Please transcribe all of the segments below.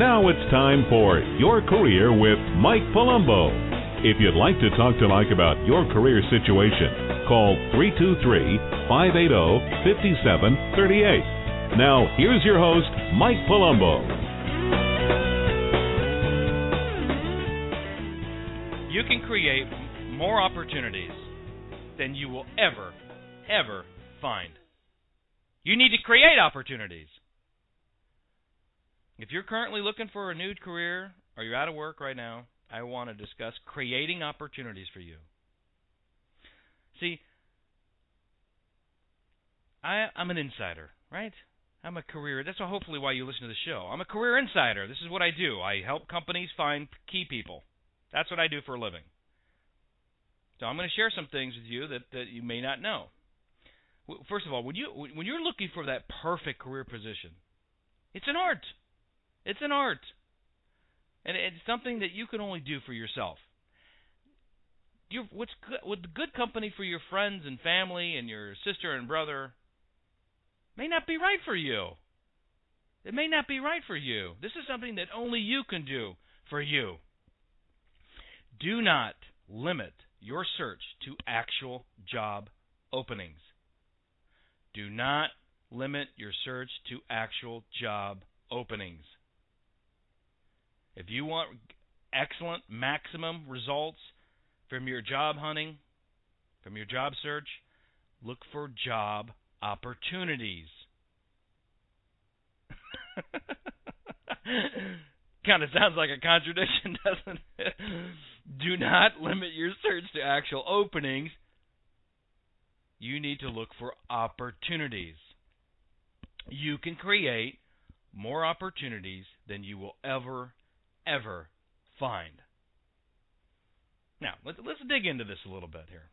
Now it's time for Your Career with Mike Palumbo. If you'd like to talk to Mike about your career situation, call 323 580 5738. Now, here's your host, Mike Palumbo. You can create more opportunities than you will ever, ever find. You need to create opportunities. If you're currently looking for a new career or you're out of work right now, I want to discuss creating opportunities for you. See, I, I'm an insider, right? I'm a career. That's hopefully why you listen to the show. I'm a career insider. This is what I do. I help companies find key people. That's what I do for a living. So I'm going to share some things with you that, that you may not know. First of all, when you when you're looking for that perfect career position, it's an art. It's an art. And it's something that you can only do for yourself. You're, what's good, what the good company for your friends and family and your sister and brother may not be right for you. It may not be right for you. This is something that only you can do for you. Do not limit your search to actual job openings. Do not limit your search to actual job openings. If you want excellent maximum results from your job hunting, from your job search, look for job opportunities. kind of sounds like a contradiction, doesn't it? Do not limit your search to actual openings. You need to look for opportunities. You can create more opportunities than you will ever ever find. Now, let's, let's dig into this a little bit here.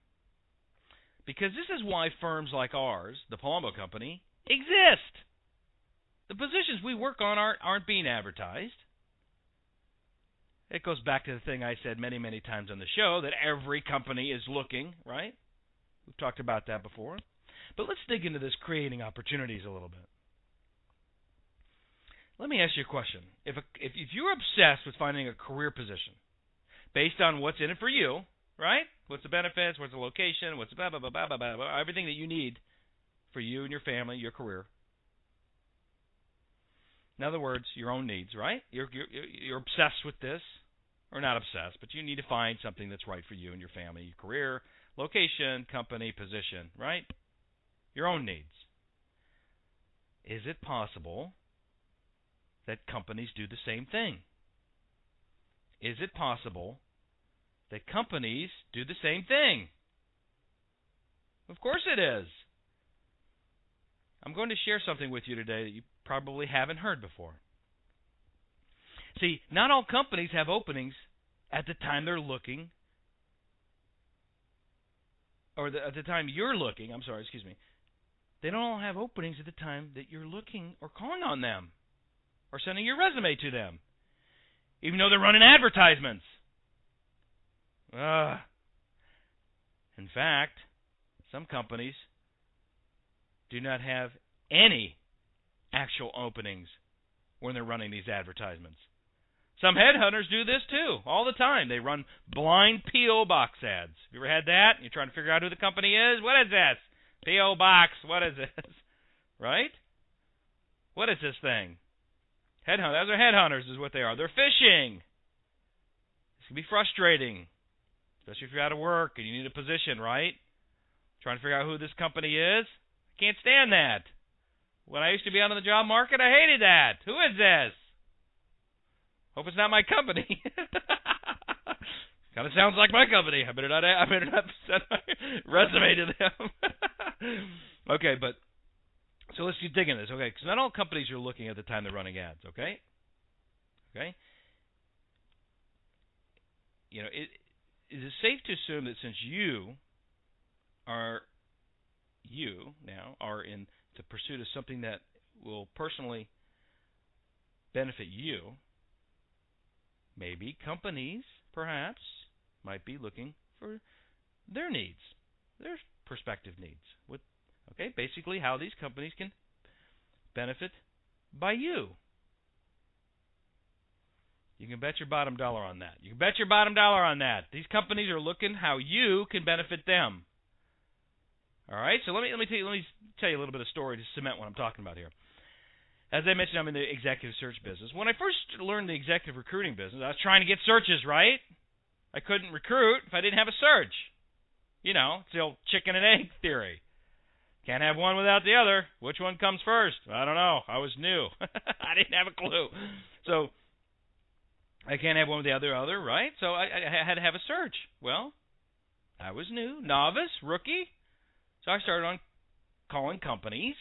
Because this is why firms like ours, the Palumbo Company, exist. The positions we work on aren't, aren't being advertised. It goes back to the thing I said many, many times on the show that every company is looking, right? We've talked about that before. But let's dig into this creating opportunities a little bit. Let me ask you a question. If, a, if if you're obsessed with finding a career position based on what's in it for you, right? What's the benefits? What's the location? What's blah blah blah blah blah blah, blah everything that you need for you and your family, your career. In other words, your own needs, right? You're you're you're obsessed with this, or not obsessed, but you need to find something that's right for you and your family, your career, location, company, position, right? Your own needs. Is it possible that companies do the same thing? Is it possible that companies do the same thing? Of course it is. I'm going to share something with you today that you probably haven't heard before. See, not all companies have openings at the time they're looking, or the, at the time you're looking. I'm sorry, excuse me. They don't all have openings at the time that you're looking or calling on them or sending your resume to them, even though they're running advertisements. Ugh. In fact, some companies do not have any actual openings when they're running these advertisements. Some headhunters do this too, all the time. They run blind P.O. box ads. You ever had that? You're trying to figure out who the company is? What is this? P.O. box, what is this? Right? What is this thing? Headhunters, those are headhunters, is what they are. They're fishing. This can be frustrating, especially if you're out of work and you need a position, right? Trying to figure out who this company is. I can't stand that. When I used to be out on the job market, I hated that. Who is this? Hope it's not my company. kind of sounds like my company. I better not. I better not send my resume to them. okay, but So let's keep digging this, okay? Because not all companies are looking at the time they're running ads, okay? Okay. You know, it is it safe to assume that since you are you now are in the pursuit of something that will personally benefit you, maybe companies perhaps might be looking for their needs, their prospective needs. With okay, basically how these companies can benefit by you. You can bet your bottom dollar on that. You can bet your bottom dollar on that. These companies are looking how you can benefit them. All right, so let me let me tell you let me tell you a little bit of story to cement what I'm talking about here. As I mentioned, I'm in the executive search business. When I first learned the executive recruiting business, I was trying to get searches right. I couldn't recruit if I didn't have a search. You know, it's the old chicken and egg theory. Can't have one without the other. Which one comes first? I don't know. I was new. I didn't have a clue. So I can't have one without the other, right? So I, I had to have a search. Well, I was new, novice, rookie. So I started on calling companies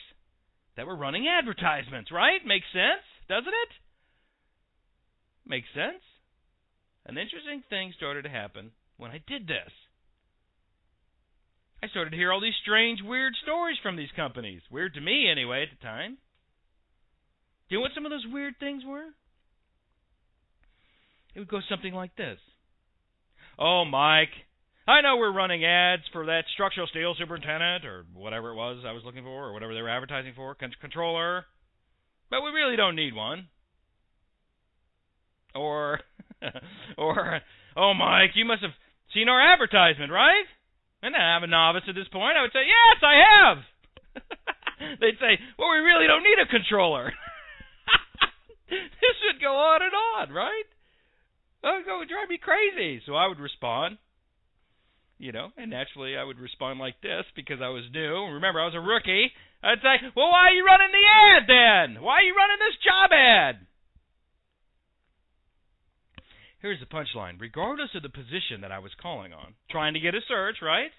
that were running advertisements, right? Makes sense, doesn't it? Makes sense. An interesting thing started to happen when I did this. I started to hear all these strange, weird stories from these companies. Weird to me, anyway, at the time. Do you know what some of those weird things were? It would go something like this Oh, Mike, I know we're running ads for that structural steel superintendent or whatever it was I was looking for or whatever they were advertising for, con- controller, but we really don't need one. Or, or, oh, Mike, you must have seen our advertisement, right? And I'm a novice at this point. I would say, yes, I have. They'd say, well, we really don't need a controller. this would go on and on, right? Oh, would drive me crazy. So I would respond, you know, and naturally I would respond like this because I was new. Remember, I was a rookie. I'd say, well, why are you running the ad then? Why are you running this job ad? Here's the punchline. Regardless of the position that I was calling on, trying to get a search, right?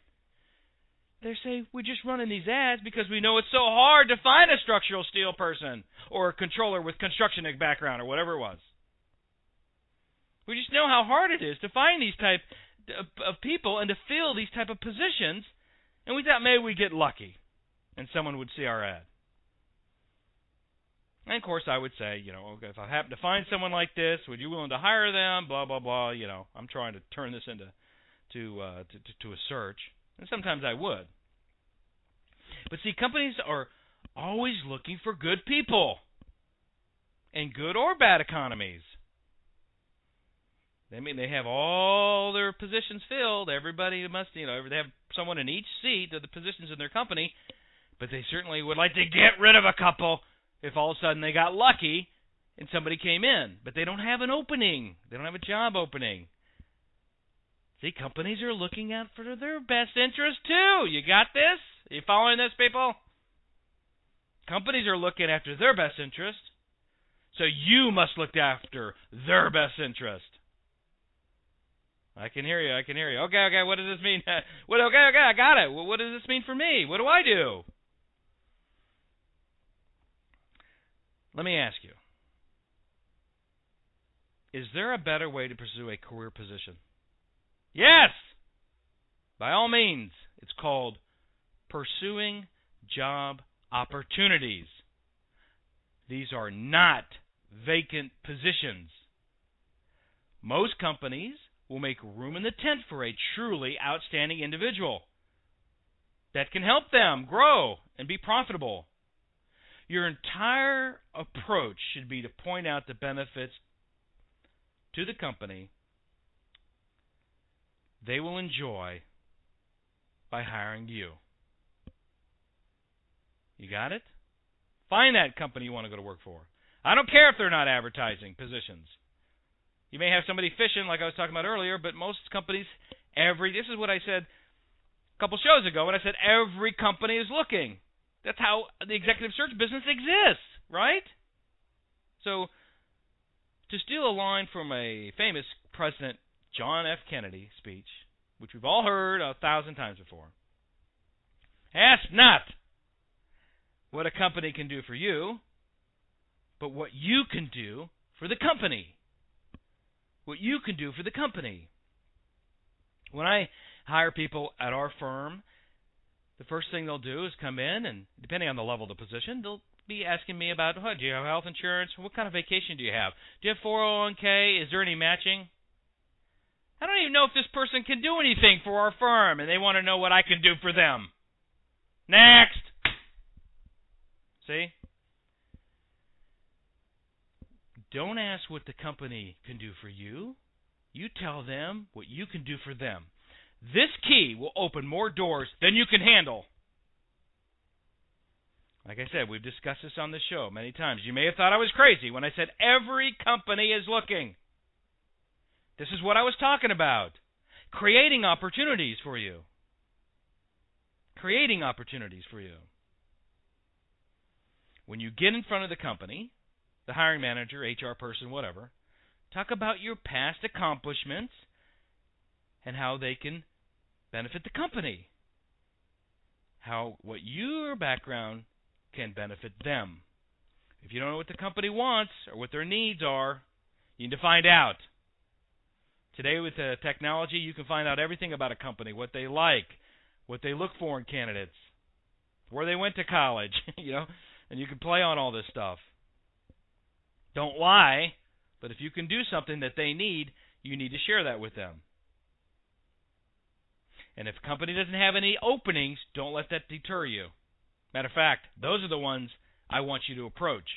They say, we're just running these ads because we know it's so hard to find a structural steel person or a controller with construction background or whatever it was. We just know how hard it is to find these type of people and to fill these type of positions, and we thought maybe we'd get lucky and someone would see our ad. And of course, I would say, you know, if I happen to find someone like this, would you willing to hire them? Blah blah blah. You know, I'm trying to turn this into to uh, to, to, to a search, and sometimes I would. But see, companies are always looking for good people, in good or bad economies. I mean, they have all their positions filled. Everybody must, you know, they have someone in each seat of the positions in their company, but they certainly would like to get rid of a couple if all of a sudden they got lucky and somebody came in, but they don't have an opening. They don't have a job opening. See, companies are looking out for their best interest too. You got this? Are you following this, people? Companies are looking after their best interest, so you must look after their best interest. I can hear you. I can hear you. Okay, okay. What does this mean? what? Okay, okay. I got it. What does this mean for me? What do I do? Let me ask you Is there a better way to pursue a career position? Yes! By all means, it's called pursuing job opportunities. These are not vacant positions. Most companies will make room in the tent for a truly outstanding individual that can help them grow and be profitable. Your entire approach should be to point out the benefits to the company they will enjoy by hiring you. You got it? Find that company you want to go to work for. I don't care if they're not advertising positions. You may have somebody fishing, like I was talking about earlier, but most companies, every this is what I said a couple shows ago when I said every company is looking. That's how the executive search business exists, right? So, to steal a line from a famous President John F. Kennedy speech, which we've all heard a thousand times before ask not what a company can do for you, but what you can do for the company. What you can do for the company. When I hire people at our firm, the first thing they'll do is come in and, depending on the level of the position, they'll be asking me about, oh, do you have health insurance? What kind of vacation do you have? Do you have 401k? Is there any matching? I don't even know if this person can do anything for our firm, and they want to know what I can do for them. Next. See? Don't ask what the company can do for you. You tell them what you can do for them. This key will open more doors than you can handle. Like I said, we've discussed this on the show many times. You may have thought I was crazy when I said every company is looking. This is what I was talking about. Creating opportunities for you. Creating opportunities for you. When you get in front of the company, the hiring manager, HR person, whatever, talk about your past accomplishments and how they can benefit the company. How what your background can benefit them. If you don't know what the company wants or what their needs are, you need to find out. Today, with the technology, you can find out everything about a company, what they like, what they look for in candidates, where they went to college, you know, and you can play on all this stuff. Don't lie, but if you can do something that they need, you need to share that with them. And if a company doesn't have any openings, don't let that deter you. Matter of fact, those are the ones I want you to approach.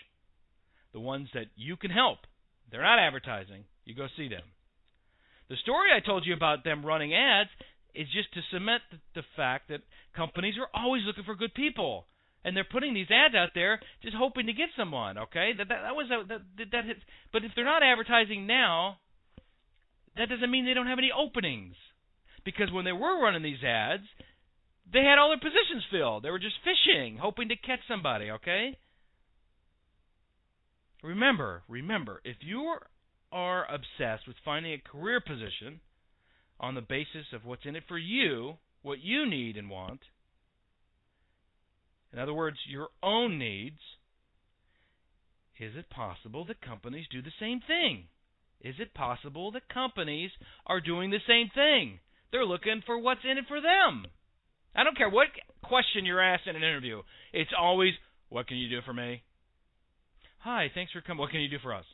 The ones that you can help. They're not advertising. You go see them. The story I told you about them running ads is just to cement the, fact that companies are always looking for good people, and they're putting these ads out there just hoping to get someone. Okay, that that, that was a, that that hits. But if they're not advertising now, that doesn't mean they don't have any openings. Because when they were running these ads, they had all their positions filled. They were just fishing, hoping to catch somebody. Okay. Remember, remember, if you're obsessed with finding a career position on the basis of what's in it for you, what you need and want. In other words, your own needs. Is it possible that companies do the same thing? Is it possible that companies are doing the same thing? They're looking for what's in it for them. I don't care what question you're asked in an interview. It's always, what can you do for me? Hi, thanks for coming. What can you do for us?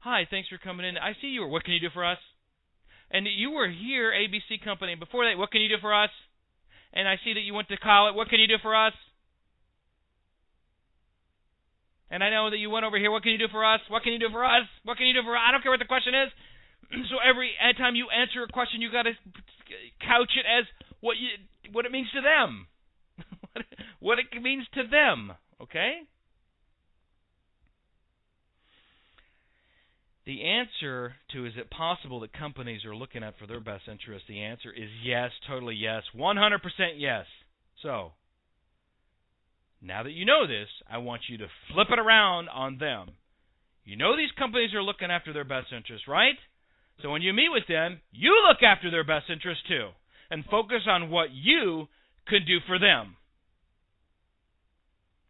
Hi, thanks for coming in. I see you. Were what can you do for us? And you were here, ABC Company. Before that, what can you do for us? And I see that you went to college. What can you do for us? And I know that you went over here. What can you do for us? What can you do for us? What can you do for us? I don't care what the question is. so every time you answer a question, you got to couch it as what you what it means to them. what it means to them. Okay? The answer to is it possible that companies are looking out for their best interest? The answer is yes, totally yes, 100% yes. So, now that you know this, I want you to flip it around on them. You know these companies are looking after their best interest, right? So when you meet with them, you look after their best interest too and focus on what you could do for them.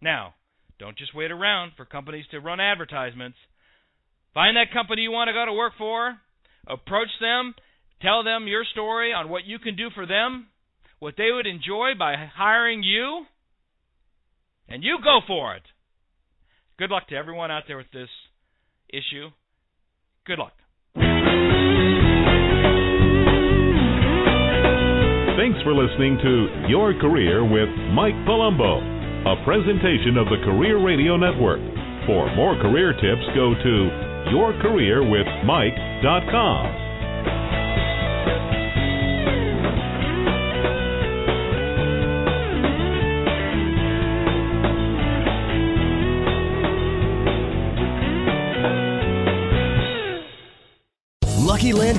Now, don't just wait around for companies to run advertisements. Find that company you want to go to work for, approach them, tell them your story on what you can do for them, what they would enjoy by hiring you, and you go for it. Good luck to everyone out there with this issue. Good luck. For listening to Your Career with Mike Palumbo, a presentation of the Career Radio Network. For more career tips, go to yourcareerwithmike.com.